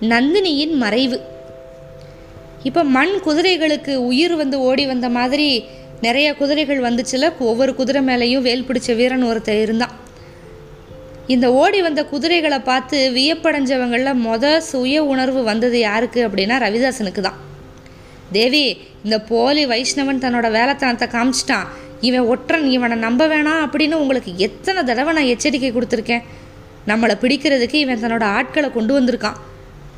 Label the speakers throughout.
Speaker 1: நந்தினியின் மறைவு. இப்போ மண் குதிரைகளுக்கு உயிர் வந்து ஓடி வந்த மாதிரி நிறைய குதிரைகள் வந்துச்சுல ஒவ்வொரு குதிரை மேலேயும் வேல் பிடிச்ச வீரன் ஒருத்தர் இருந்தான். இந்த ஓடி வந்த குதிரைகளை பார்த்து வியப்படைஞ்சவங்களில் மொத சுய உணர்வு வந்தது யாருக்கு அப்படின்னா ரவிதாசனுக்கு தான். தேவி இந்த போலி வைஷ்ணவன் தன்னோட வேலைத்தனத்தை காமிச்சிட்டான். இவன் ஒற்றன் இவனை நம்ப வேணாம் அப்படின்னு உங்களுக்கு எத்தனை தடவை நான் எச்சரிக்கை கொடுத்துருக்கேன்? நம்மளை பிடிக்கிறதுக்கு இவன் தன்னோட ஆட்களை கொண்டு வந்திருக்கான்.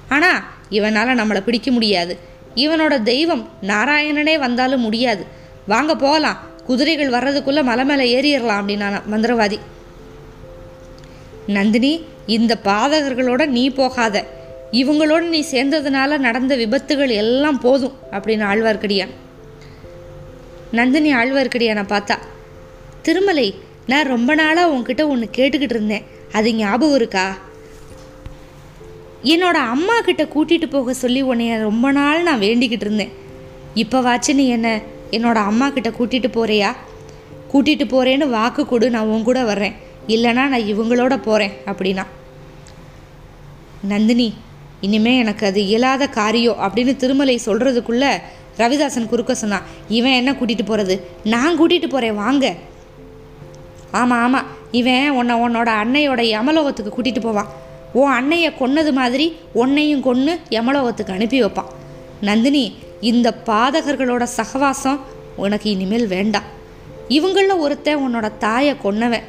Speaker 1: ஆனால் இவனால் நம்மளை பிடிக்க முடியாது. இவனோட தெய்வம் நாராயணனே வந்தாலும் முடியாது. வாங்க போகலாம். குதிரைகள் வர்றதுக்குள்ளே மலை மேலே ஏறிடலாம் அப்படின்னா மந்திரவாதி. நந்தினி இந்த பாதகர்களோட நீ போகாத. இவங்களோட நீ சேர்ந்ததுனால நடந்த விபத்துகள் எல்லாம் போதும் அப்படின்னு ஆழ்வார்க்கடியான். நந்தினி ஆழ்வார்க்கடியானை பார்த்தா திருமலை நான் ரொம்ப நாளாக உன்கிட்ட ஒன்று கேட்டுக்கிட்டு இருந்தேன். அது ஞாபகம் இருக்கா? என்னோட அம்மா கிட்ட கூட்டிகிட்டு போக சொல்லி உன்னைய ரொம்ப நாள் நான் வேண்டிக்கிட்டு இருந்தேன். இப்போ வாச்சு நீ என்ன என்னோட அம்மா கிட்ட கூட்டிகிட்டு போறியா? கூட்டிகிட்டு போகிறேன்னு வாக்கு கொடு நான் உன் கூட வர்றேன். இல்லைனா நான் இவங்களோட போகிறேன் அப்படின்னா. நந்தினி இனிமே எனக்கு அது இயலாத காரியம் அப்படின்னு திருமலை சொல்கிறதுக்குள்ளே ரவிதாசன் குறுக்க சொன்னான். இவன் என்ன கூட்டிகிட்டு போகிறது நான் கூட்டிகிட்டு போகிறேன் வாங்க. ஆமாம் ஆமாம் இவன் உன்னை உன்னோட அன்னையோட யமலோகத்துக்கு கூட்டிகிட்டு போவான். உன் அன்னையை கொன்னது மாதிரி உன்னையும் கொன்று யமலோகத்துக்கு அனுப்பி வைப்பான். நந்தினி இந்த பாதகர்களோட சகவாசம் உனக்கு இனிமேல் வேண்டாம். இவங்களில் ஒருத்தன் உன்னோட தாயை கொன்னவன்.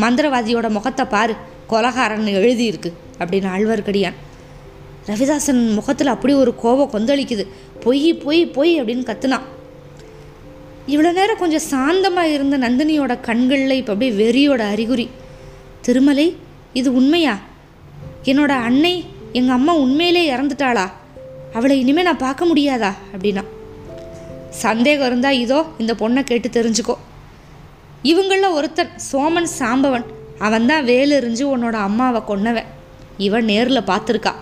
Speaker 1: மந்திரவாதியோட முகத்தை பாரு கொலகாரன் எழுதியிருக்கு அப்படின்னு ஆழ்வார்க்கடியான். ரவிதாசன் முகத்தில் அப்படி ஒரு கோபம் கொந்தளிக்குது. பொய் பொய் பொய் அப்படின்னு கத்துனான். இவ்வளோ நேரம் கொஞ்சம் சாந்தமாக இருந்த நந்தினியோட கண்களில் இப்போ அப்படியே வெறியோட அறிகுறி. திருமலை இது உண்மையா? என்னோட அன்னை எங்கள் அம்மா உண்மையிலே இறந்துட்டாளா? அவளை இனிமேல் நான் பார்க்க முடியாதா? அப்படின்னா. சந்தேகம் இருந்தால் இதோ இந்த பொண்ணை கேட்டு தெரிஞ்சுக்கோ. இவங்களில் ஒருத்தன் சோமன் சாம்பவன். அவன் தான் வேலு எறிஞ்சு உன்னோட அம்மாவை கொன்னவன். இவன் நேரில் பார்த்துருக்கா.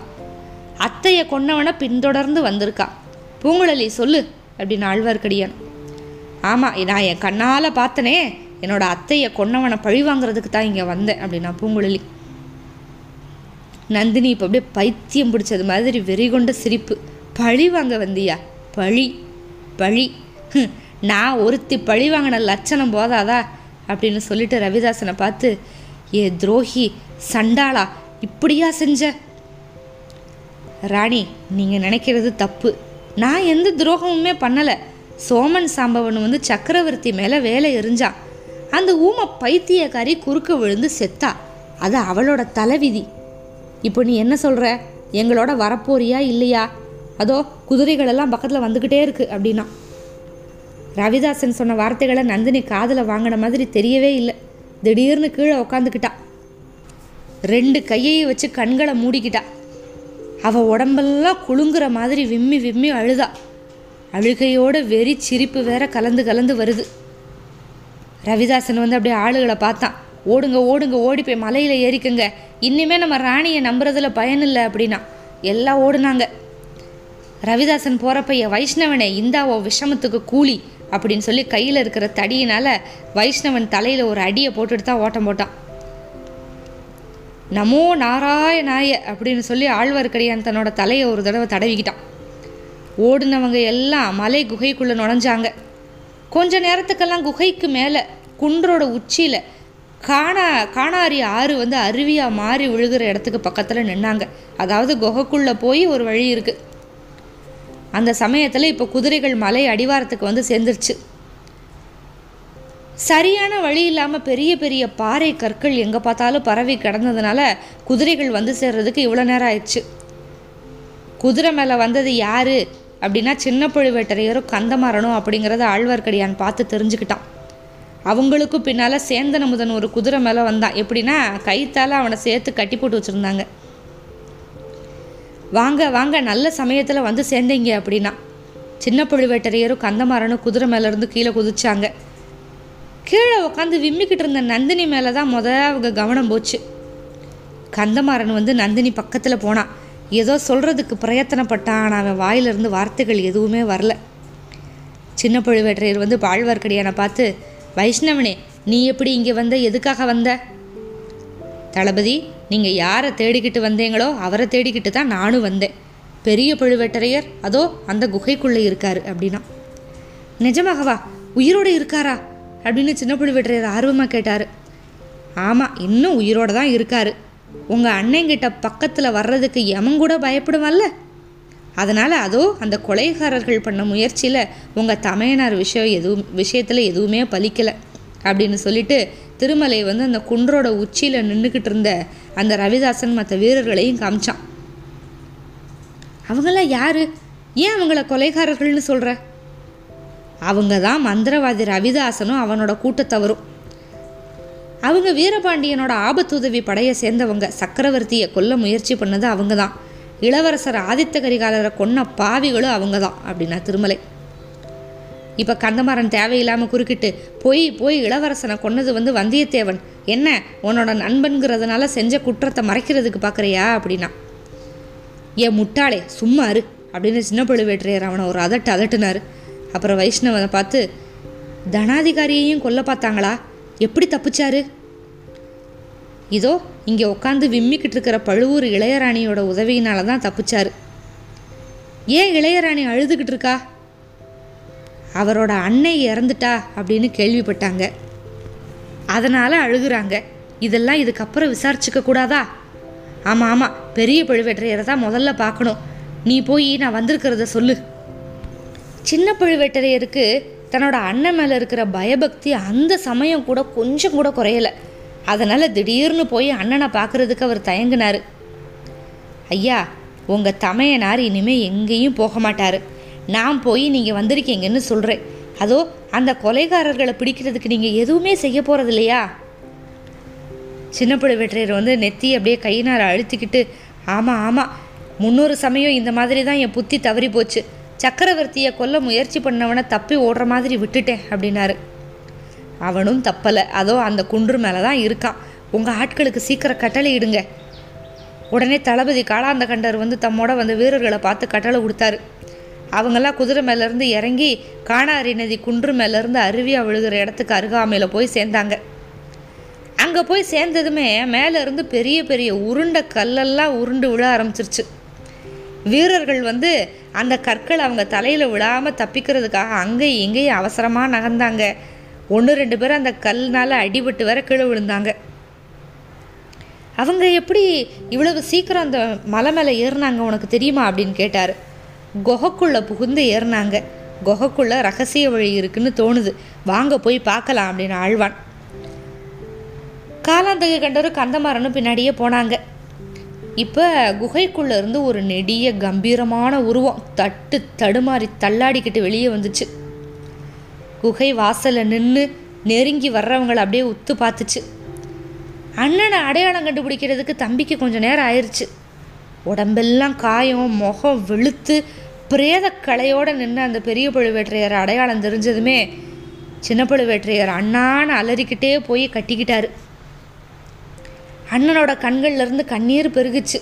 Speaker 1: அத்தையை கொன்னவனை பின்தொடர்ந்து வந்திருக்கா. பூங்குழலி சொல்லு அப்படின்னு ஆழ்வார்க்கடியான். ஆமாம் நான் என் கண்ணால் பார்த்தனே என்னோட அத்தையை கொன்னவனை பழி வாங்குறதுக்கு தான் இங்கே வந்தேன் அப்படின்னா பூங்குழலி. நந்தினி இப்போ அப்படியே பைத்தியம் பிடிச்சது மாதிரி வெறி கொண்ட சிரிப்பு. பழி வாங்க வந்தியா? பழி பழி. நான் ஒருத்தி பழி வாங்கின லட்சணம் போதாதா? அப்படின்னு சொல்லிட்டு ரவிதாசனை பார்த்து ஏ துரோகி சண்டாளா இப்படியா செஞ்ச? ராணி நீங்கள் நினைக்கிறது தப்பு. நான் எந்த துரோகமுமே பண்ணலை. சோமன் சாம்பவன் வந்து சக்கரவர்த்தி மேலே வேலை எரிஞ்சான். அந்த ஊமை பைத்தியக்காரி குறுக்க விழுந்து செத்தா. அது அவளோட தலைவிதி. இப்போ நீ என்ன சொல்கிற எங்களோட வரப்போறியா இல்லையா? அதோ குதிரைகளெல்லாம் பக்கத்தில் வந்துக்கிட்டே இருக்குது அப்படின்னா. ரவிதாசன் சொன்ன வார்த்தைகளை நந்தினி காதில் வாங்கின மாதிரி தெரியவே இல்லை. திடீர்னு கீழே உக்காந்துக்கிட்டா. ரெண்டு கையை வச்சு கண்களை மூடிக்கிட்டா. அவள் உடம்பெல்லாம் குலுங்குற மாதிரி விம்மி விம்மி அழுதா. அழுகையோட வெறி சிரிப்பு வேற கலந்து கலந்து வருது. ரவிதாசன் வந்து அப்படியே ஆளுகளை பார்த்தான். ஓடுங்க ஓடுங்க ஓடி போய் மலையில் ஏறிக்கங்க. இன்னுமே நம்ம ராணியை நம்புறதுல பயனில்லை அப்படின்னா எல்லாம் ஓடுனாங்க. ரவிதாசன் போகிறப்ப என் வைஷ்ணவனே இந்தாவோ விஷமத்துக்கு கூலி அப்படின்னு சொல்லி கையில் இருக்கிற தடியினால் வைஷ்ணவன் தலையில் ஒரு அடியை போட்டுட்டு தான் ஓட்டம் போட்டான். நமோ நாராயணாய அப்படின்னு சொல்லி ஆழ்வார்க்கடியான் தன்னோட தலையை ஒரு தடவை தடவிக்கிட்டான். ஓடுனவங்க எல்லாம் மலை குகைக்குள்ளே நுழைஞ்சாங்க. கொஞ்ச நேரத்துக்கெல்லாம் குகைக்கு மேலே குன்றோட உச்சியில் காணா காணாரி ஆறு வந்து அருவியாக மாறி விழுகிற இடத்துக்கு பக்கத்தில் நின்னாங்க. அதாவது குகைக்குள்ளே போய் ஒரு வழி இருக்குது அந்த சமயத்தில் இப்போ குதிரைகள் மலை அடிவாரத்துக்கு வந்து சேர்ந்துருச்சு. சரியான வழி இல்லாமல் பெரிய பெரிய பாறை கற்கள் எங்கே பார்த்தாலும் பரவி கிடந்ததுனால குதிரைகள் வந்து சேர்றதுக்கு இவ்வளோ நேரம் ஆயிடுச்சு. குதிரை மேலே வந்தது யார்? அப்படின்னா சின்ன பழுவேட்டரையரும் கந்தமாறனும் அப்படிங்கிறத ஆழ்வார்க்கடியான் பார்த்து தெரிஞ்சுக்கிட்டான். அவங்களுக்கும் பின்னால் சேந்தனமுதன் ஒரு குதிரை மேலே வந்தான். எப்படின்னா கைத்தால் அவனை சேர்த்து கட்டி போட்டு வச்சுருந்தாங்க. வாங்க வாங்க நல்ல சமயத்தில் வந்து சேர்ந்தீங்க அப்படின்னா. சின்ன பழுவேட்டரையரும் கந்தமாறனும் குதிரை மேலேருந்து கீழே குதிச்சாங்க. கீழே உட்காந்து விம்மிக்கிட்டு இருந்த நந்தினி மேலே தான் முத அவங்க கவனம் போச்சு. கந்தமாறன் வந்து நந்தினி பக்கத்தில் போனான் ஏதோ சொல்கிறதுக்கு பிரயத்தனப்பட்டான் ஆனால் அவன் வாயிலிருந்து வார்த்தைகள் எதுவுமே வரல. சின்ன பழுவேட்டரையர் வந்து பாழ்வார்க்கடியானை பார்த்து வைஷ்ணவனே நீ எப்படி இங்கே வந்த? எதுக்காக வந்த? தளபதி நீங்கள் யாரை தேடிக்கிட்டு வந்தீங்களோ அவரை தேடிக்கிட்டு தான் நானும் வந்தேன். பெரிய பழுவேட்டரையர் அதோ அந்த குகைக்குள்ளே இருக்காரு அப்படின்னா. நிஜமாகவா? உயிரோடு இருக்காரா? அப்படின்னு சின்ன பழுவேட்டரையர் ஆர்வமாக கேட்டார். ஆமாம் இன்னும் உயிரோடு தான் இருக்காரு. உங்கள் அண்ணங்கிட்ட பக்கத்தில் வர்றதுக்கு எமன் கூட பயப்படுவான்ல? அதனால் அதோ அந்த கொலைகாரர்கள் பண்ண முயற்சியில் உங்கள் தமையனார் விஷயம் எதுவும் விஷயத்தில் எதுவுமே பலிக்கலை அப்படின்னு சொல்லிட்டு திருமலை வந்து அந்த குன்றோட உச்சியில் நின்றுக்கிட்டு இருந்த அந்த ரவிதாசன் மற்ற வீரர்களையும் காமிச்சான். அவங்களாம் யாரு? ஏன் அவங்கள கொலைகாரர்கள்னு சொல்கிற அவங்க தான் மந்திரவாதி ரவிதாசனும் அவனோட கூட்டத்தவரும். அவங்க வீரபாண்டியனோட ஆபத்துதவி படையை சேர்ந்தவங்க சக்கரவர்த்தியை கொல்ல முயற்சி பண்ணது அவங்க தான். இளவரசர் ஆதித்த கரிகாலரை கொன்ன பாவிகளும் அவங்க தான் அப்படின்னா திருமலை. இப்போ கந்தமாறன் தேவையில்லாமல் குறுக்கிட்டு போய் போய் இளவரசனை கொன்னது வந்து வந்தியத்தேவன். என்ன உன்னோட நண்பன்கிறதுனால செஞ்ச குற்றத்தை மறைக்கிறதுக்கு பார்க்குறியா அப்படின்னா. ஏன் முட்டாளே சும்மா இரு அப்படின்னு சின்ன பழுவேற்றையர் அவனை ஒரு அதட்டு அதட்டுனாரு. அப்புறம் வைஷ்ணவனை பார்த்து தனாதிகாரியையும் கொல்ல பார்த்தாங்களா? எப்படி தப்பிச்சாரு? இதோ இங்கே உட்காந்து விம்மிக்கிட்டு இருக்கிற பழுவூர் இளையராணியோட உதவியினால தான் தப்பிச்சாரு. ஏன் இளையராணி அழுதுகிட்டு இருக்கா அவரோட அன்னை இறந்துட்டா அப்படின்னு கேள்விப்பட்டாங்க. அதனால் அழுகுறாங்க. இதெல்லாம் இதுக்கப்புறம் விசாரிச்சுக்க கூடாதா? ஆமாம் ஆமாம் பெரிய பழுவேட்டரையரை தான் முதல்ல பார்க்கணும். நீ போய் நான் வந்திருக்கிறத சொல்லு. சின்ன பழுவேட்டரையருக்கு தன்னோட அண்ணன் மேலே இருக்கிற பயபக்தி அந்த சமயம் கூட கொஞ்சம் கூட குறையலை. அதனால் திடீர்னு போய் அண்ணனை பார்க்குறதுக்கு அவர் தயங்கினார். ஐயா உங்கள் தமையனார் இனிமேல் எங்கேயும் போக மாட்டார். நான் போய் நீங்கள் வந்திருக்கீங்கன்னு சொல்கிறேன் அதோ அந்த கொலைகாரர்களை பிடிக்கிறதுக்கு நீங்கள் எதுவுமே செய்ய போகிறது இல்லையா சின்ன பழுவேற்றையர் வந்து நெத்தி அப்படியே கையினார் அழுத்திக்கிட்டு ஆமாம் ஆமாம் முன்னொரு சமயம் இந்த மாதிரி தான் என் புத்தி தவறி போச்சு சக்கரவர்த்தியை கொல்ல முயற்சி பண்ணவனை தப்பி ஓடுற மாதிரி விட்டுட்டேன் அப்படின்னாரு. அவனும் தப்பலை. அதோ அந்த குன்று மேலே தான் இருக்கான் உங்கள் ஆட்களுக்கு சீக்கிரம் கட்டளை இடுங்க. உடனே தளபதி காளாந்த கண்டர் வந்து தம்மோட வந்து வீரர்களை பார்த்து கட்டளை கொடுத்தாரு. அவங்கெல்லாம் குதிரை மேலேருந்து இறங்கி காணாரி நதி குன்று மேலேருந்து அருவியாக விழுகிற இடத்துக்கு அருகாமையில் போய் சேர்ந்தாங்க. அங்கே போய் சேர்ந்ததுமே மேலே இருந்து பெரிய பெரிய உருண்டை கல்லெல்லாம் உருண்டு விழ ஆரம்பிச்சிருச்சு. வீரர்கள் வந்து அந்த கற்கள் அவங்க தலையில் விழாமல் தப்பிக்கிறதுக்காக அங்கேயும் இங்கேயும் அவசரமாக நகர்ந்தாங்க. ஒன்று ரெண்டு பேர் அந்த கல்னால் அடிபட்டு வர கீழே விழுந்தாங்க. அவங்க எப்படி இவ்வளவு சீக்கிரம் அந்த மலை மேலே ஏறினாங்க உனக்கு தெரியுமா அப்படின்னு கேட்டார். குகைக்குள்ளே புகுந்து ஏறினாங்க. குகைக்குள்ளே ரகசிய வழி இருக்குன்னு தோணுது. வாங்க போய் பார்க்கலாம் அப்படின்னு ஆழ்வான். காலாந்தகை கண்டரும் கந்தமாறனும் பின்னாடியே போனாங்க. இப்போ குகைக்குள்ளே இருந்து ஒரு நெடிய கம்பீரமான உருவம் தட்டு தடுமாறி தள்ளாடிக்கிட்டு வெளியே வந்துச்சு. குகை வாசலில் நின்று நெருங்கி வர்றவங்களை அப்படியே உத்து பார்த்துச்சு. அண்ணனை அடையாளம் கண்டுபிடிக்கிறதுக்கு தம்பிக்கு கொஞ்சம் நேரம் ஆயிடுச்சு உடம்பெல்லாம் காயம் முகம் வெளுத்து பிரேத கலையோடு நின்று அந்த பெரிய பழுவேற்றையர் அடையாளம் தெரிஞ்சதுமே சின்ன பழுவேற்றையர் அண்ணான்னு அலறிக்கிட்டே போய் கட்டிக்கிட்டாரு. அண்ணனோட கண்கள்லேருந்து கண்ணீர் பெருகுச்சு.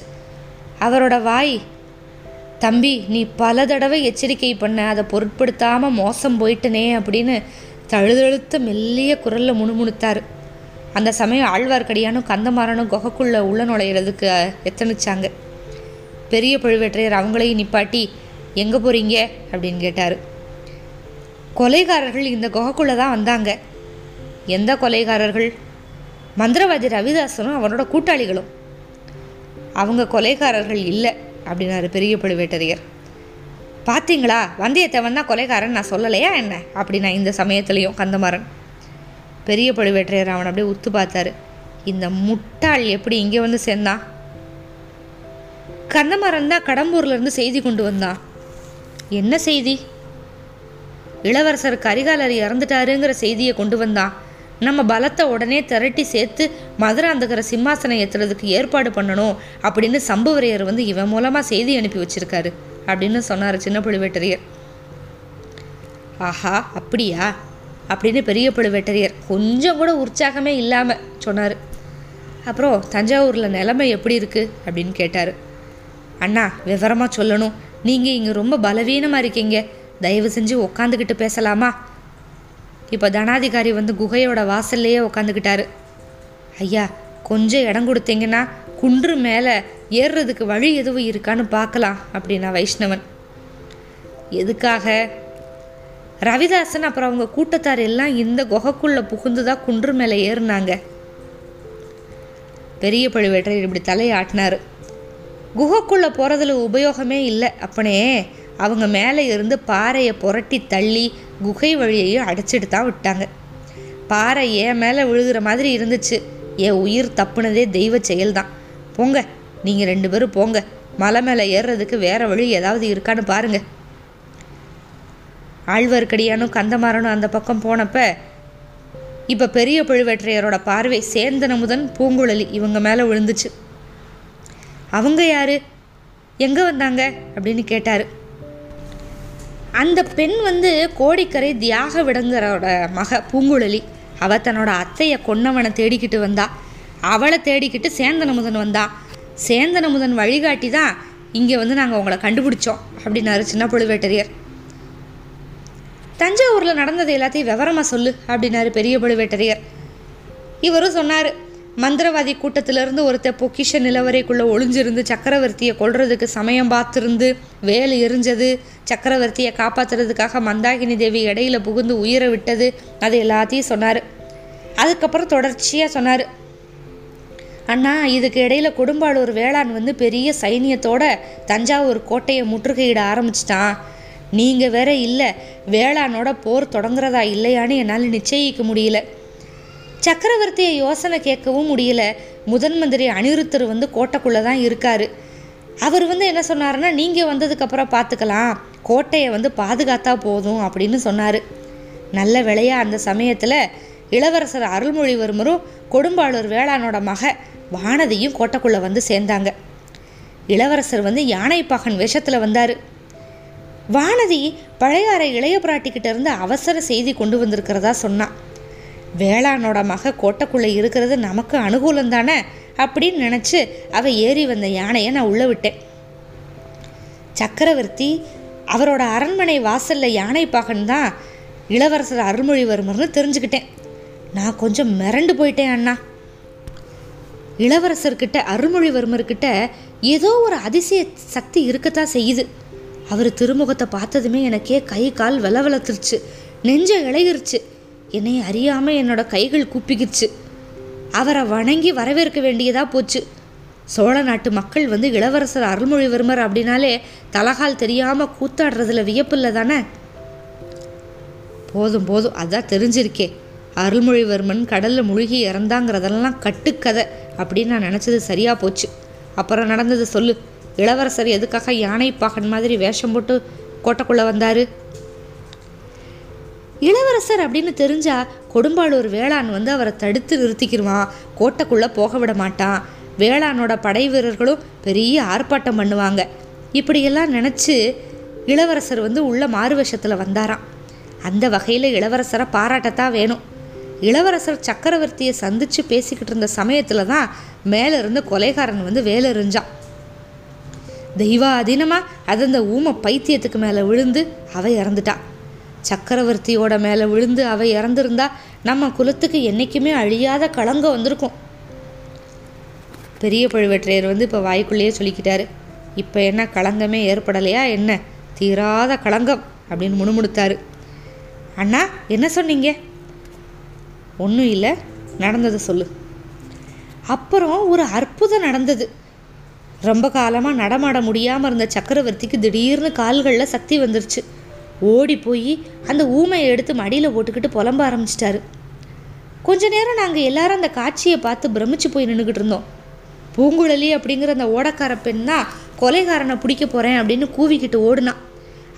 Speaker 1: அவரோட வாய் தம்பி நீ பல தடவை எச்சரிக்கை பண்ண அதை பொருட்படுத்தாமல் மோசம் போயிட்டனே அப்படின்னு தழுதழுத்த மெல்லிய குரலில் முணுமுணுத்தார். அந்த சமயம் ஆழ்வார்க்கடியானும் கந்தமாறனும் குகைக்குள்ளே உள்ள நுழையிறதுக்கு எத்தனிச்சாங்க. பெரிய பழுவேற்றையர் அவங்களையும் நிப்பாட்டி எங்கே போகிறீங்க அப்படின்னு கேட்டார். கொலைகாரர்கள் இந்த குகைக்குள்ளே தான் வந்தாங்க. எந்த கொலைகாரர்கள்? மந்திரவாதி ரவிதாசனும் அவனோட கூட்டாளிகளும். அவங்க கொலைகாரர்கள் இல்லை. அப்படின்னாரு பெரிய பழுவேட்டரையர். பார்த்தீங்களா வந்தியத்தேவன் தான் கொலைகாரன். நான் சொல்லலையா என்ன? அப்படின்னா இந்த சமயத்துலேயும் கந்தமாறன். பெரிய பழுவேற்றையர் அவன் அப்படியே உத்து பார்த்தாரு. இந்த முட்டாள் எப்படி இங்கே வந்து சேர்ந்தான் கந்தமாறன் தான் கடம்பூர்லேருந்து செய்தி கொண்டு வந்தான் என்ன செய்தி? இளவரசர் கரிகாலர் இறந்துட்டாருங்கிற செய்தியை கொண்டு வந்தான் நம்ம பலத்தை உடனே திரட்டி சேர்த்து மதுராந்தகர சிம்மாசனம் ஏற்றுறதுக்கு ஏற்பாடு பண்ணணும் அப்படின்னு சம்புவரையர் வந்து இவன் மூலமாக செய்தி அனுப்பி வச்சிருக்காரு அப்படின்னு சொன்னார் சின்ன பழுவேட்டரையர். ஆஹா அப்படியா? அப்படின்னு பெரிய பழுவேட்டரையர் கொஞ்சம் கூட உற்சாகமே இல்லாமல் சொன்னார். அப்புறம் தஞ்சாவூரில் நிலைமை எப்படி இருக்குது அப்படின்னு கேட்டார். அண்ணா விவரமாக சொல்லணும். நீங்கள் இங்கே ரொம்ப பலவீனமாக இருக்கீங்க. தயவு செஞ்சு உக்காந்துக்கிட்டு பேசலாமா? இப்போ தனாதிகாரி வந்து குகையோட வாசல்லையே உக்காந்துக்கிட்டாரு ஐயா கொஞ்சம் இடம் கொடுத்தீங்கன்னா குன்று மேலே ஏறுறதுக்கு வழி எதுவும் இருக்கான்னு பார்க்கலாம் அப்படின்னா வைஷ்ணவன். எதுக்காக? ரவிதாசன் அப்புறம் அவங்க கூட்டத்தார் எல்லாம் இந்த குகைக்குள்ளே புகுந்து தான் குன்று மேலே ஏறுனாங்க. பெரிய பழுவேட்டரையர் இப்படி தலையாட்டினார். குகைக்குள்ளே போகிறதுல உபயோகமே இல்லை அப்பனே. அவங்க மேலே இருந்து பாறையை புரட்டி தள்ளி குகை வழியையும் அடைச்சிட்டு தான் விட்டாங்க. பாறை ஏன் மேலே விழுகிற மாதிரி இருந்துச்சு. என் உயிர் தப்புனதே தெய்வ செயல்தான். போங்க நீங்கள் ரெண்டு பேரும் போங்க. மலை மேலே ஏறுறதுக்கு வேற வழி ஏதாவது இருக்கான்னு பாருங்க. ஆழ்வார்க்கடியானும் கந்தமாறனும் அந்த பக்கம் போனப்ப இப்போ பெரிய பழுவேற்றையரோட பார்வை சேந்தனமுதன் பூங்குழலி இவங்க மேலே விழுந்துச்சு. அவங்க யாரு? எங்கே வந்தாங்க? அப்படின்னு கேட்டார். அந்த பெண் வந்து கோடிக்கரை தியாக விடங்கரோட மக பூங்குழலி. அவ தன்னோட அத்தையை கொன்னவனை தேடிக்கிட்டு வந்தா. அவளை தேடிக்கிட்டு சேந்தனமுதன் வந்தா. சேந்தனமுதன் வழிகாட்டி தான் இங்கே வந்து நாங்கள் உங்களை கண்டுபிடிச்சோம் அப்படின்னாரு சின்ன பழுவேட்டரையர். தஞ்சாவூரில் நடந்தது எல்லாத்தையும் விவரமாக சொல்லு அப்படின்னாரு பெரிய பழுவேட்டரையர். இவரும் சொன்னார் மந்திரவாதி கூட்டத்திலிருந்து ஒருத்த பொக்கிஷ நிலவரைக்குள்ளே ஒளிஞ்சிருந்து சக்கரவர்த்தியை கொல்றதுக்கு சமயம் பார்த்துருந்து வேல் எரிஞ்சது. சக்கரவர்த்தியை காப்பாற்றுறதுக்காக மந்தாகினி தேவி இடையில புகுந்து உயிரை விட்டது. அது எல்லாத்தையும் சொன்னார். அதுக்கப்புறம் தொடர்ச்சியாக சொன்னார். அண்ணா இதுக்கு இடையில கொடும்பாளூர் வேளாண் வந்து பெரிய சைனியத்தோட தஞ்சாவூர் கோட்டையை முற்றுகையிட ஆரம்பிச்சிட்டான். நீங்கள் வேற இல்லை வேளாணோட போர் தொடங்குறதா இல்லையான்னு என்னால் நிச்சயிக்க முடியல. சக்கரவர்த்தியை யோசனை கேட்கவும் முடியல. முதன் மந்திரி அனிருத்தர் வந்து கோட்டைக்குள்ளே தான் இருக்கார். அவர் வந்து என்ன சொன்னார்னா நீங்கள் வந்ததுக்கப்புறம் பார்த்துக்கலாம் கோட்டையை வந்து பாதுகாத்தா போதும் அப்படின்னு சொன்னார். நல்ல வேளையா அந்த சமயத்தில் இளவரசர் அருள்மொழிவர்மரும் கொடும்பாளூர் வேளானோட மக வானதியும் கோட்டைக்குள்ளே வந்து சேர்ந்தாங்க. இளவரசர் வந்து யானை பகன் வேஷத்தில் வந்தார். வானதி பழையாறை இளைய பிராட்டிக்கிட்ட இருந்து அவசர செய்தி கொண்டு வந்திருக்கிறதா சொன்னான். வேளாணோட மக கோட்டைக்குள்ளே இருக்கிறது நமக்கு அனுகூலம் தானே? அப்படின்னு நினச்சி அவள் ஏறி வந்த யானையை நான் உள்ளே விட்டேன். சக்கரவர்த்தி அவரோட அரண்மனை வாசலில் யானை பாகன் தான் இளவரசர் அருள்மொழிவர்மர்னு தெரிஞ்சுக்கிட்டேன். நான் கொஞ்சம் மிரண்டு போயிட்டேன் அண்ணா. இளவரசர்கிட்ட அருள்மொழிவர்மர்கிட்ட ஏதோ ஒரு அதிசய சக்தி இருக்கத்தான் செய்யுது. அவர் திருமுகத்தை பார்த்ததுமே எனக்கே கை கால் வெலவெலத்துருச்சு நெஞ்ச இளையிருச்சு. என்னை அறியாமல் என்னோட கைகள் கூப்பிக்கிச்சு. அவரை வணங்கி வரவேற்க வேண்டியதாக போச்சு. சோழ நாட்டு மக்கள் வந்து இளவரசர் அருள்மொழிவர்மர் அப்படின்னாலே தலகால் தெரியாமல் கூத்தாடுறதுல வியப்பில்லை தானே? போதும் போதும். அதான் தெரிஞ்சிருக்கே. அருள்மொழிவர்மன் கடலில் முழுகி இறந்தாங்கிறதெல்லாம் கட்டுக்கதை அப்படின்னு நான் நினச்சது சரியாக போச்சு. அப்புறம் நடந்தது சொல்லு. இளவரசர் எதுக்காக யானை பாகன் மாதிரி வேஷம் போட்டு கோட்டைக்குள்ளே வந்தார்? இளவரசர் அப்படின்னு தெரிஞ்சா கொடும்பாளூர் வேளாண் வந்து அவரை தடுத்து நிறுத்திக்கிடுவான் கோட்டைக்குள்ளே போக விட மாட்டான். வேளாணோட படை வீரர்களும் பெரிய ஆர்ப்பாட்டம் பண்ணுவாங்க. இப்படியெல்லாம் நினச்சி இளவரசர் வந்து உள்ள மாறுவேஷத்தில் வந்தாராம். அந்த வகையில் இளவரசரை பாராட்டத்தான் வேணும். இளவரசர் சக்கரவர்த்தியை சந்தித்து பேசிக்கிட்டு இருந்த சமயத்தில் தான் மேலே இருந்து கொலைகாரன் வந்து வேலை எறிஞ்சான் தெய்வாதீனமாக அது அந்த ஊம பைத்தியத்துக்கு மேலே விழுந்து அவ இறந்துட்டான் சக்கரவர்த்தியோட மேலே விழுந்து அவ இறந்துருந்தா நம்ம குலத்துக்கு என்றைக்குமே அழியாத களங்கம் வந்திருக்கும். பெரிய பழுவேற்றையர் வந்து இப்போ வாய்க்குள்ளேயே சொல்லிக்கிட்டாரு. இப்போ என்ன களங்கமே ஏற்படலையா என்ன? தீராத களங்கம் அப்படின்னு முணுமுணுத்தாரு. அண்ணா என்ன சொன்னீங்க? ஒன்றும் இல்லை நடந்ததை சொல்லு. அப்புறம் ஒரு அற்புதம் நடந்தது. ரொம்ப காலமாக நடமாட முடியாமல் இருந்த சக்கரவர்த்திக்கு திடீர்னு கால்களில் சக்தி வந்துருச்சு. ஓடி போய் அந்த ஊமையை எடுத்து மடியில் போட்டுக்கிட்டு புலம்ப ஆரம்பிச்சிட்டாரு. கொஞ்ச நேரம் நாங்கள் எல்லாரும் அந்த காட்சியை பார்த்து பிரமிச்சு போய் நின்றுக்கிட்டு இருந்தோம். பூங்குழலி அப்படிங்கிற அந்த ஓடக்கார பெண் தான் கொலைகாரனை பிடிக்க போகிறேன் அப்படின்னு கூவிக்கிட்டு ஓடுனான்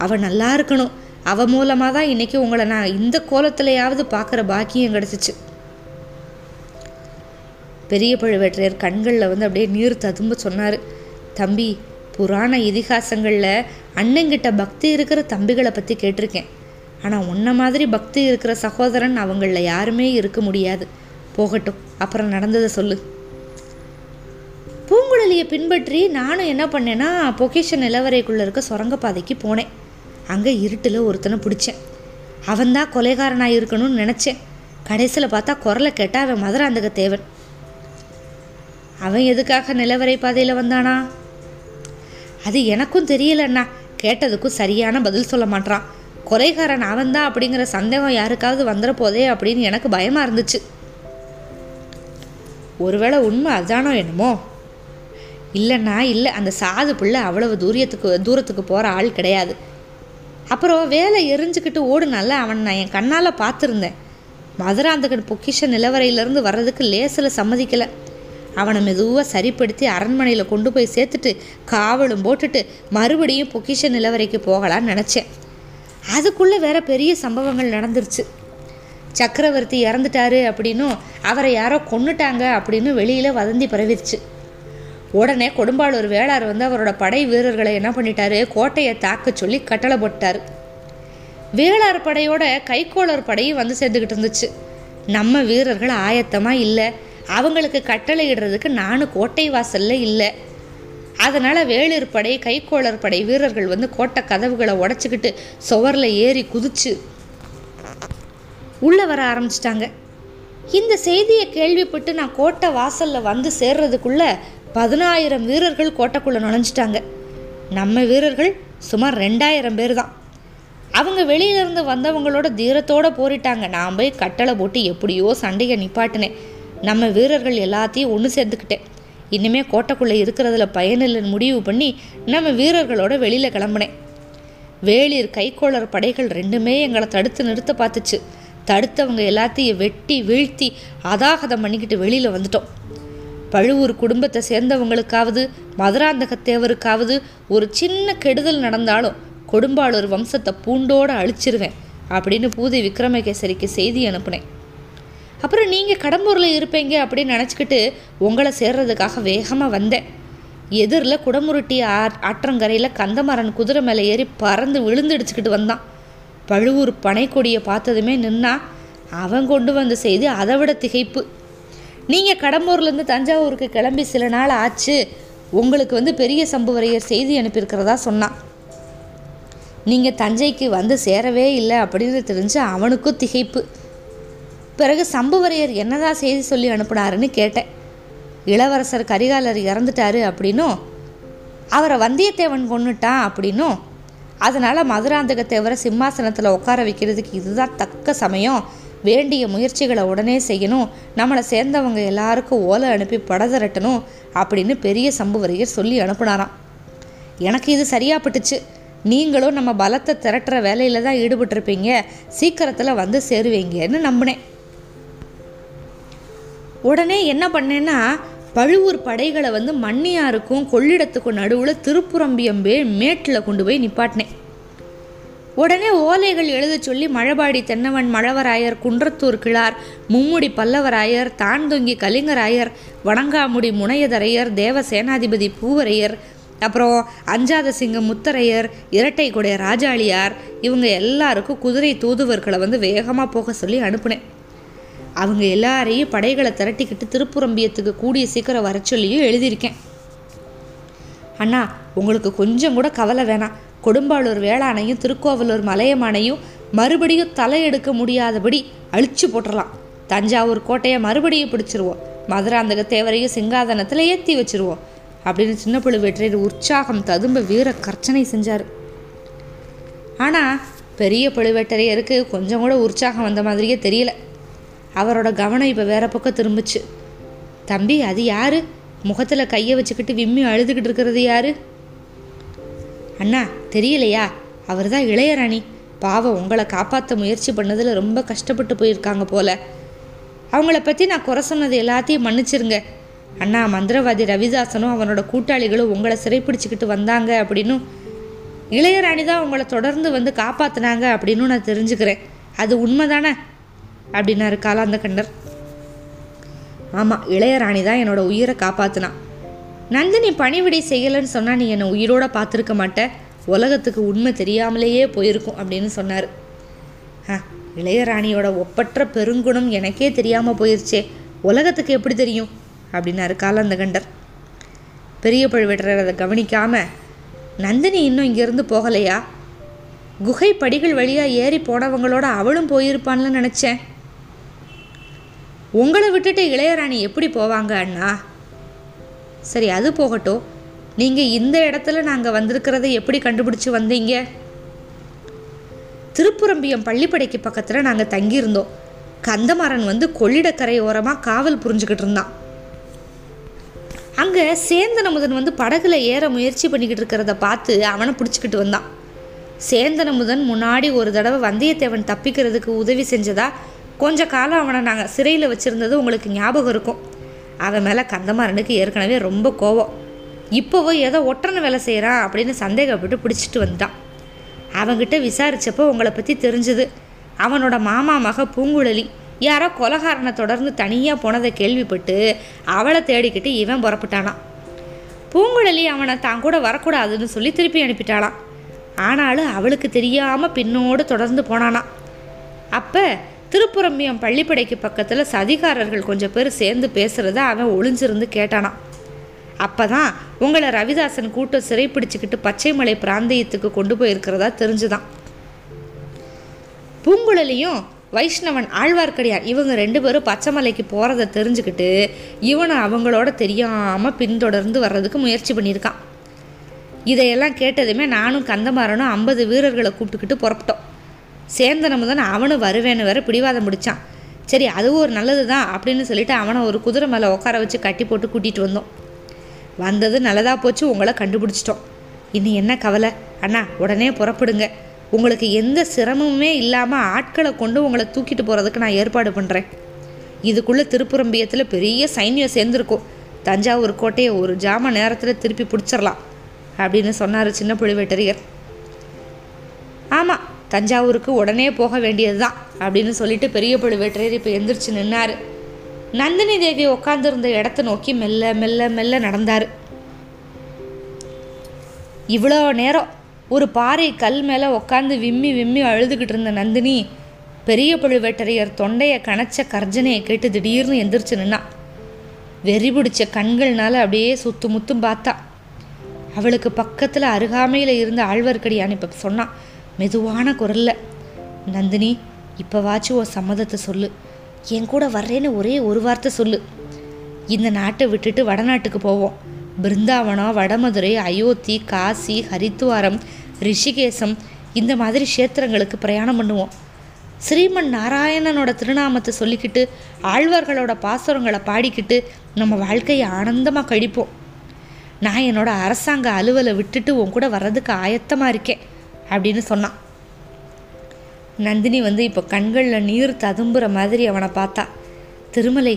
Speaker 1: அவள் நல்லா இருக்கணும். அவள் மூலமாக தான் இன்றைக்கி உங்களை நான் இந்த கோலத்திலையாவது பார்க்குற பாக்கியம் கிடச்சிச்சு. பெரிய பழுவேற்றையர் கண்களில் வந்து அப்படியே நீர் ததும்ப சொன்னார். தம்பி புராண இதிகாசங்களில் அண்ணங்கிட்ட பக்தி இருக்கிற தம்பிகளை பற்றி கேட்டிருக்கேன். ஆனால் உன்ன மாதிரி பக்தி இருக்கிற சகோதரன் அவங்களில் யாருமே இருக்க முடியாது. போகட்டும் அப்புறம் நடந்ததை சொல்லு. பூங்குழலியை பின்பற்றி நானும் என்ன பண்ணேன்னா பொக்கேஷன் நிலவரைக்குள்ளே இருக்க சுரங்கப்பாதைக்கு போனேன். அங்கே இருட்டில் ஒருத்தனை பிடிச்சேன். அவன்தான் கொலைகாரனாக இருக்கணும்னு நினச்சேன். கடைசியில் பார்த்தா குரலை கேட்டால் அவன் மதுராந்தக தேவன். அவன் எதுக்காக நிலவரை பாதையில் வந்தானா? அது எனக்கும் தெரியலண்ணா. கேட்டதுக்கும் சரியான பதில் சொல்ல மாட்டான் கொலைகாரன் அவன்தான் அப்படிங்கிற சந்தேகம் யாருக்காவது வந்துட போதே அப்படின்னு எனக்கு பயமாக இருந்துச்சு. ஒருவேளை உண்மை அதானோ என்னமோ? இல்லைன்னா இல்லை அந்த சாது பிள்ளை அவ்வளவு தூரியத்துக்கு தூரத்துக்கு போகிற ஆள் கிடையாது. அப்புறம் வேலை எரிஞ்சுக்கிட்டு ஓடுனால அவன் நான் என் கண்ணால் பார்த்துருந்தேன். மதுராந்தகன் பொக்கிஷ நிலவரையிலேருந்து வர்றதுக்கு லேசில் சம்மதிக்கலை. அவனை மெதுவாக சரிப்படுத்தி அரண்மனையில் கொண்டு போய் சேர்த்துட்டு காவலும் போட்டுட்டு மறுபடியும் பொக்கிஷ நிலவரைக்கு போகலான்னு நினச்சேன். அதுக்குள்ளே வேற பெரிய சம்பவங்கள் நடந்துருச்சு. சக்கரவர்த்தி இறந்துட்டாரு அப்படின்னும் அவரை யாரோ கொன்னுட்டாங்க அப்படின்னு வெளியில் வதந்தி பரவிருச்சு. உடனே கொடும்பாளூர் வேளார் வந்து அவரோட படை வீரர்களை என்ன பண்ணிட்டாரு? கோட்டையை தாக்க சொல்லி கட்டளை போட்டார். வேளார் படையோட கைக்கோளர் படையும் வந்து சேர்ந்துக்கிட்டு இருந்துச்சு. நம்ம வீரர்கள் ஆயத்தமாக இல்லை. அவங்களுக்கு கட்டளை இடுறதுக்கு நானும் கோட்டை வாசல்ல இல்லை. அதனால் வேளிர் படை கைக்கோளர் படை வீரர்கள் வந்து கோட்டை கதவுகளை உடச்சிக்கிட்டு சுவரில் ஏறி குதிச்சு உள்ளே வர ஆரம்பிச்சிட்டாங்க. இந்த செய்தியை கேள்விப்பட்டு நான் கோட்டை வாசலில் வந்து சேர்றதுக்குள்ளே பதினாயிரம் வீரர்கள் கோட்டைக்குள்ளே நுழைஞ்சிட்டாங்க. நம்ம வீரர்கள் சுமார் ரெண்டாயிரம் பேர் தான் அவங்க வெளியிலேருந்து வந்தவங்களோட தீரத்தோடு போரிட்டாங்க. நான் போய் கட்டளை போட்டு எப்படியோ சண்டையை நிப்பாட்டினேன். நம்ம வீரர்கள் எல்லாத்தையும் ஒன்று சேர்ந்துக்கிட்டேன். இனிமேல் கோட்டைக்குள்ளே இருக்கிறதுல பயனில்லைன்னு முடிவு பண்ணி நம்ம வீரர்களோட வெளியில் கிளம்புனேன். வேளிர் கைக்கோளர் படைகள் ரெண்டுமே எங்களை தடுத்து நிறுத்த பார்த்துச்சு. தடுத்தவங்க எல்லாத்தையும் வெட்டி வீழ்த்தி அதாகதம் பண்ணிக்கிட்டு வெளியில் வந்துட்டோம். பழுவூர் குடும்பத்தை சேர்ந்தவங்களுக்காவது மதுராந்தகத்தேவருக்காவது ஒரு சின்ன கெடுதல் நடந்தாலும் கொடும்பாளூர் வம்சத்தை பூண்டோடு அழிச்சிருவேன் அப்படின்னு பூதி விக்ரமகேசரிக்கு செய்தி அனுப்புனேன். அப்புறம் நீங்கள் கடம்பூரில் இருப்பீங்க அப்படின்னு நினச்சிக்கிட்டு உங்களை சேர்றதுக்காக வேகமாக வந்தேன். எதிரில் குடமுருட்டி ஆ ஆற்றங்கரையில் கந்தமரன் குதிரை மேலே ஏறி பறந்து விழுந்துடிச்சுக்கிட்டு வந்தான். பழுவூர் பனைக்கொடியை பார்த்ததுமே நின்னா அவன் கொண்டு வந்த செய்தி அதை விட திகைப்பு. நீங்கள் கடம்பூர்லேருந்து தஞ்சாவூருக்கு கிளம்பி சில நாள் ஆச்சு உங்களுக்கு வந்து பெரிய சம்புவரையர் செய்தி அனுப்பியிருக்கிறதா சொன்னான். நீங்கள் தஞ்சைக்கு வந்து சேரவே இல்லை அப்படின்னு தெரிஞ்சு அவனுக்கும் திகைப்பு. பிறகு சம்புவரையர் என்னதான் செய்தி சொல்லி அனுப்புனாருன்னு கேட்டேன். இளவரசர் கரிகாலர் இறந்துட்டாரு அப்படின்னும் அவரை வந்தியத்தேவன் கொண்டுட்டான் அப்படின்னும் அதனால் மதுராந்தகத்தேவரை சிம்மாசனத்தில் உட்கார வைக்கிறதுக்கு இதுதான் தக்க சமயம். வேண்டிய முயற்சிகளை உடனே செய்யணும். நம்மளை சேர்ந்தவங்க எல்லாருக்கும் ஓலை அனுப்பி படதரட்டணும் அப்படின்னு பெரிய சம்புவரையர் சொல்லி அனுப்புனாராம். எனக்கு இது சரியாப்பட்டுச்சு. நீங்களும் நம்ம பலத்தை திரட்டுற வேலையில் தான் ஈடுபட்டிருப்பீங்க. சீக்கிரத்தில் வந்து சேருவீங்கன்னு நம்பினேன். உடனே என்ன பண்ணேன்னா பழுவூர் படைகளை வந்து மண்ணியாருக்கும் கொள்ளிடத்துக்கும் நடுவில் திருப்புரம்பியம்பே மேட்டில் கொண்டு போய் நிப்பாட்டினேன். உடனே ஓலைகள் எழுத சொல்லி மழபாடி தென்னவன் மழவராயர் குன்றத்தூர் கிழார் மும்முடி பல்லவராயர் தான்தொங்கி கலிங்கராயர் வணங்காமுடி முனையதரையர் தேவ சேனாதிபதி பூவரையர் அப்புறம் அஞ்சாத சிங்க முத்தரையர் இரட்டை கொடைய ராஜாளியார் இவங்க எல்லாருக்கும் குதிரை தூதுவர்களை வந்து வேகமாக போக சொல்லி அனுப்புனேன். அவங்க எல்லாரையும் படைகளை திரட்டிக்கிட்டு திருப்புரம்பியத்துக்கு கூடிய சீக்கிரம் வர சொல்லியும் எழுதியிருக்கேன். அண்ணா உங்களுக்கு கொஞ்சம் கூட கவலை வேணாம். கொடும்பாளூர் வேளாணையும் திருக்கோவலூர் மலையமானையும் மறுபடியும் தலையெடுக்க முடியாதபடி அழிச்சு போட்டுடலாம் தஞ்சாவூர் கோட்டையை மறுபடியும் பிடிச்சிருவோம். மதுராந்தக தேவரையும் சிங்காதனத்தில் ஏற்றி வச்சிருவோம். அப்படின்னு சின்ன பழுவேற்றையர் உற்சாகம் ததும்ப வீர கர்ச்சனை செஞ்சார். ஆனால் பெரிய பழுவேட்டரையருக்கு கொஞ்சம் கூட உற்சாகம் வந்த மாதிரியே தெரியல. அவரோட கவனம் இப்போ வேற பக்கம் திரும்பிச்சு. தம்பி அது யாரு? முகத்தில் கையை வச்சுக்கிட்டு விம்மி அழுதுகிட்டு இருக்கிறது யாரு? அண்ணா தெரியலையா? அவர் தான் இளையராணி பாவம் உங்களை காப்பாற்ற முயற்சி பண்ணதில் ரொம்ப கஷ்டப்பட்டு போயிருக்காங்க போல. அவங்கள பற்றி நான் குறை சொன்னது எல்லாத்தையும் மன்னிச்சிருங்க. அண்ணா மந்திரவாதி ரவிதாசனும் அவனோட கூட்டாளிகளும் உங்களை சிறைப்பிடிச்சிக்கிட்டு வந்தாங்க அப்படின்னும் இளையராணி தான் உங்களை தொடர்ந்து வந்து காப்பாற்றினாங்க அப்படின்னு நான் தெரிஞ்சுக்கிறேன். அது உண்மைதானே? அப்படின்னாரு காலாந்த கண்டர் ஆமாம் இளையராணி தான் என்னோட உயிரை காப்பாற்றினான் நந்தினி பணிவிடை செய்யலைன்னு சொன்னால் நீ என்னை உயிரோட பார்த்துருக்க மாட்டேன் உலகத்துக்கு உண்மை தெரியாமலேயே போயிருக்கும் அப்படின்னு சொன்னார். ஆ இளையராணியோட ஒப்பற்ற பெருங்குணம் எனக்கே தெரியாமல் போயிருச்சே. உலகத்துக்கு எப்படி தெரியும்? அப்படின்னாரு காலந்தகண்டர். பெரிய பழுவேட்டரர் அதை கவனிக்காம நந்தினி இன்னும் இங்கேருந்து போகலையா? குகை படிகள் வழியாக ஏறி போனவங்களோட அவளும் போயிருப்பான்ல நினச்சேன். உங்களை விட்டுட்டு இளையராணி எப்படி போவாங்க அண்ணா? சரி அது போகட்டும். நீங்கள் இந்த இடத்துல நாங்கள் வந்திருக்கிறத எப்படி கண்டுபிடிச்சு வந்தீங்க? திருப்புரம்பியம் பள்ளிப்படைக்கு பக்கத்தில் நாங்கள் தங்கியிருந்தோம். கந்தமாறன் வந்து கொள்ளிடக்கரை ஓரமாக காவல் புரிஞ்சுக்கிட்டு இருந்தான். அங்கே சேந்தனமுதன் வந்து படகுல ஏற முயற்சி பண்ணிக்கிட்டு இருக்கிறத பார்த்து அவனை பிடிச்சிக்கிட்டு வந்தான். சேந்தனமுதன் முன்னாடி ஒரு தடவை வந்தியத்தேவன் தப்பிக்கிறதுக்கு உதவி செஞ்சதா கொஞ்ச காலம் அவனை நாங்கள் சிறையில் வச்சுருந்தது உங்களுக்கு ஞாபகம் இருக்கும். அவன் மேலே கந்தமாறனுக்கு ஏற்கனவே ரொம்ப கோவம். இப்போவோ ஏதோ ஒற்றனை வேலை செய்கிறான் அப்படின்னு சந்தேகப்பட்டு பிடிச்சிட்டு வந்துட்டான். அவங்கிட்ட விசாரித்தப்போ உங்களை பற்றி தெரிஞ்சுது. அவனோட மாமா மக பூங்குழலி யாரோ கொலகாரனை தொடர்ந்து தனியாக போனதை கேள்விப்பட்டு அவளை தேடிக்கிட்டு இவன் புறப்பட்டானான் பூங்குழலி அவனை தான் கூட வரக்கூடாதுன்னு சொல்லி திருப்பி அனுப்பிட்டாளாம். ஆனாலும் அவளுக்கு தெரியாமல் பின்னோடு தொடர்ந்து போனானா. அப்போ திருப்புரம்பியம் பள்ளிப்படைக்கு பக்கத்தில் சதிகாரர்கள் கொஞ்சம் பேர் சேர்ந்து பேசுகிறத அவன் ஒளிஞ்சிருந்து கேட்டானான் அப்போ தான் உங்களை ரவிதாசன் கூட்டம் சிறைப்பிடிச்சுக்கிட்டு பச்சைமலை பிராந்தியத்துக்கு கொண்டு போயிருக்கிறதா தெரிஞ்சுதான். பூங்குழலியும் வைஷ்ணவன் ஆழ்வார்க்கடியார் இவங்க ரெண்டு பேரும் பச்சைமலைக்கு போகிறத தெரிஞ்சுக்கிட்டு இவனை அவங்களோட தெரியாமல் பின்தொடர்ந்து வர்றதுக்கு முயற்சி பண்ணியிருக்கான். இதையெல்லாம் கேட்டதுமே நானும் கந்தமாறனும் ஐம்பது வீரர்களை கூப்பிட்டுக்கிட்டு புறப்பட்டோம். சேந்தனம் தான் அவனும் வருவேன்னு வேற பிடிவாதம் முடித்தான் சரி அதுவும் ஒரு நல்லது தான் அப்படின்னு சொல்லிட்டு அவனை ஒரு குதிரை மேலே உட்கார வச்சு கட்டி போட்டு கூட்டிகிட்டு வந்தோம். வந்தது நல்லதாக போச்சு உங்களை கண்டுபிடிச்சிட்டோம். இனி என்ன கவலை? அண்ணா உடனே புறப்படுங்க. உங்களுக்கு எந்த சிரமமுமே இல்லாமல் ஆட்களை கொண்டு உங்களை தூக்கிட்டு போகிறதுக்கு நான் ஏற்பாடு பண்ணுறேன் இதுக்குள்ளே திருப்புரம்பியத்தில் பெரிய சைன்யம் சேர்ந்துருக்கும். தஞ்சாவூர் கோட்டையை ஒரு ஜாம நேரத்தில் திருப்பி பிடிச்சிடலாம் அப்படின்னு சொன்னார் சின்ன புழுவேட்டரையர் தஞ்சாவூருக்கு உடனே போக வேண்டியது தான் அப்படின்னு சொல்லிட்டு பெரிய பழுவேட்டரையர் இப்போ எந்திரிச்சு நின்னார். நந்தினி தேவி உட்காந்துருந்த இடத்த நோக்கி மெல்ல மெல்ல மெல்ல நடந்தார். இவ்வளோ நேரம் ஒரு பாறை கல் மேலே உட்காந்து விம்மி விம்மி அழுதுகிட்டு இருந்த நந்தினி பெரிய பழுவேட்டரையர் தொண்டையை கணச்ச கர்ஜனையை கேட்டு திடீர்னு எந்திரிச்சு நின்னா. வெறி பிடிச்ச கண்கள்னால அப்படியே சுத்து முத்தும் பார்த்தா. அவளுக்கு பக்கத்தில் அருகாமையில் இருந்த ஆழ்வார்க்கடியான் இப்போ சொன்னான் மெதுவான குரல்ல நந்தினி இப்போவாச்சும் உன் சம்மதத்தை சொல்லு. என் கூட வர்றேன்னு ஒரே ஒரு வார்த்தை சொல்லு. இந்த நாட்டை விட்டுட்டு வடநாட்டுக்கு போவோம். பிருந்தாவனம் வடமதுரை அயோத்தி காசி ஹரித்துவாரம் ரிஷிகேசம் இந்த மாதிரி க்ஷேத்திரங்களுக்கு பிரயாணம் பண்ணுவோம். ஸ்ரீமன் நாராயணனோட திருநாமத்தை சொல்லிக்கிட்டு ஆழ்வார்களோட பாசுரங்களை பாடிக்கிட்டு நம்ம வாழ்க்கையை ஆனந்தமாக கழிப்போம். நான் என்னோட அரசாங்க அலுவலை விட்டுட்டு உன் கூட வர்றதுக்கு ஆயத்தமாக இருக்கேன். அப்படின்னு சொன்னான். நந்தினி வந்து இப்போ கண்களில் நீர் ததும்புற மாதிரி அவனை பார்த்தா. திருமலை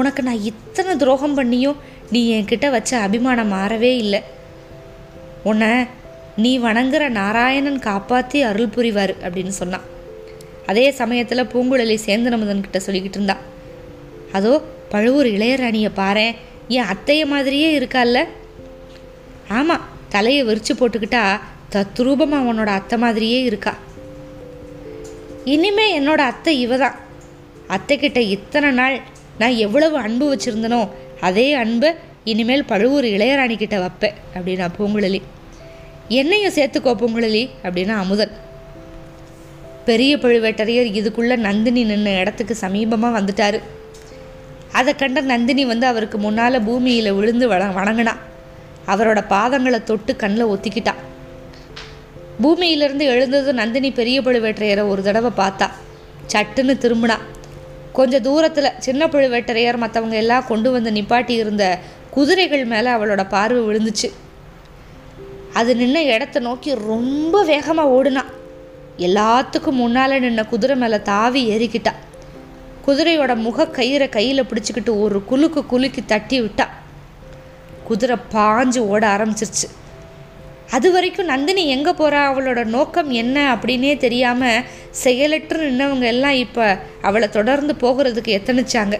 Speaker 1: உனக்கு நான் இத்தனை துரோகம் பண்ணியும் நீ என்கிட்ட வச்ச அபிமானம் மாறவே இல்லை. உன்னை நீ வணங்குற நாராயணன் காப்பாற்றி அருள் புரிவார் அப்படின்னு சொன்னான். அதே சமயத்தில் பூங்குழலி சேந்தனமுதன் கிட்ட சொல்லிக்கிட்டு இருந்தான். அதோ பழுவூர் இளையராணியை பாரேன் என் அத்தைய மாதிரியே இருக்கால்ல? ஆமாம் தலையை விரிச்சு போட்டுக்கிட்டா தத்ரூபமாக உன்னோட அத்தை மாதிரியே இருக்கா? இனிமே என்னோட அத்தை இவ தான் அத்தைக்கிட்ட இத்தனை நாள் நான் எவ்வளவு அன்பு வச்சுருந்தனோ அதே அன்பை இனிமேல் பழுவூர் இளையராணி கிட்ட வைப்பேன் அப்படின்னா பூங்குழலி. என்னையும் சேர்த்துக்கோ பூங்குழலி அப்படின்னா அமுதன். பெரிய பழுவேட்டரையர் இதுக்குள்ளே நந்தினி நின்ன இடத்துக்கு சமீபமாக வந்துட்டார். அதை கண்ட நந்தினி வந்து அவருக்கு முன்னால் பூமியில் விழுந்து வண வணங்கினா. அவரோட பாதங்களை தொட்டு கண்ணில் ஒத்திக்கிட்டான் பூமியிலிருந்து எழுந்தது நந்தினி பெரிய பழுவேட்டரையரை ஒரு தடவை பார்த்தா. சட்டுன்னு திரும்பினா. கொஞ்சம் தூரத்தில் சின்ன பழுவேட்டரையர் மற்றவங்க எல்லாம் கொண்டு வந்து நிப்பாட்டி இருந்த குதிரைகள் மேலே அவளோட பார்வை விழுந்துச்சு. அது நின்ன இடத்த நோக்கி ரொம்ப வேகமாக ஓடுனா. எல்லாத்துக்கும் முன்னால் நின்ன குதிரை மேலே தாவி ஏறிக்கிட்டா. குதிரையோட முக கயிறை கையில் பிடிச்சிக்கிட்டு ஒரு குலுக்கு குலுக்கி தட்டி விட்டா. குதிரை பாஞ்சு ஓட ஆரம்பிச்சிருச்சு. அது வரைக்கும் நந்தினி எங்கே போகிறா அவளோட நோக்கம் என்ன அப்படின்னே தெரியாமல் செயலற்று நின்னவங்க எல்லாம் இப்போ அவளை தொடர்ந்து போகிறதுக்கு எத்தனிச்சாங்க.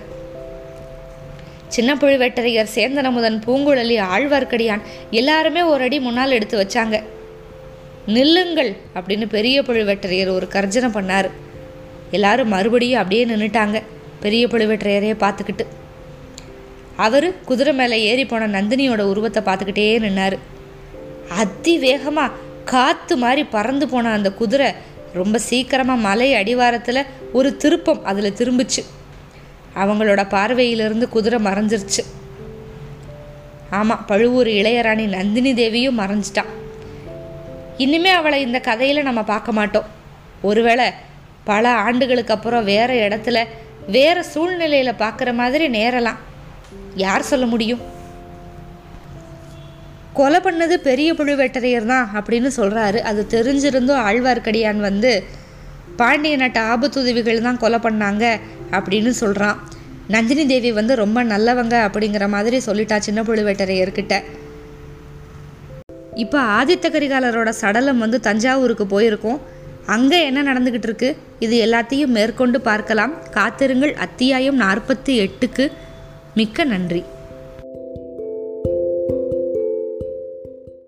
Speaker 1: சின்ன பழுவேட்டரையர் சேந்தனமுதன் பூங்குழலி ஆழ்வார்க்கடியான் எல்லாருமே ஒரு அடி முன்னால் எடுத்து வச்சாங்க. நில்லுங்கள் அப்படின்னு பெரிய பழுவேட்டரையர் ஒரு கர்ஜனை பண்ணார். எல்லாரும் மறுபடியும் அப்படியே நின்றுட்டாங்க பெரிய பழுவேட்டரையரையே பார்த்துக்கிட்டு. அவர் குதிரை மேலே ஏறி போன நந்தினியோட உருவத்தை பார்த்துக்கிட்டே நின்னார். அதிவேகமாக காற்று மாதிரி பறந்து போன அந்த குதிரை ரொம்ப சீக்கிரமாக மலை அடிவாரத்தில் ஒரு திருப்பம் அதில் திரும்பிச்சு. அவங்களோட பார்வையிலிருந்து குதிரை மறைஞ்சிருச்சு. ஆமாம் பழுவூர் இளையராணி நந்தினி தேவியும் மறைஞ்சிட்டான். இனிமே அவளை இந்த கதையில் நம்ம பார்க்க மாட்டோம். ஒருவேளை பல ஆண்டுகளுக்கு அப்புறம் வேற இடத்துல வேறு சூழ்நிலையில் பார்க்குற மாதிரி நேரலாம். யார் சொல்ல முடியும்? கொலை பண்ணது பெரிய புழுவேட்டரையர் தான் அப்படின்னு சொல்கிறாரு அது தெரிஞ்சிருந்தும் ஆழ்வார்க்கடியான் வந்து பாண்டிய நாட்டு ஆபத்துதவிகள் தான் கொலை பண்ணாங்க அப்படின்னு சொல்கிறான் நந்தினி தேவி வந்து ரொம்ப நல்லவங்க அப்படிங்கிற மாதிரி சொல்லிட்டா சின்ன புழுவேட்டரையர்கிட்ட. இப்போ ஆதித்த கரிகாலரோட சடலம் வந்து தஞ்சாவூருக்கு போயிருக்கோம். அங்கே என்ன நடந்துக்கிட்டு இருக்கு? இது எல்லாத்தையும் மேற்கொண்டு பார்க்கலாம். காத்திருங்கள். அத்தியாயம் நாற்பத்தி எட்டுக்கு மிக்க நன்றி.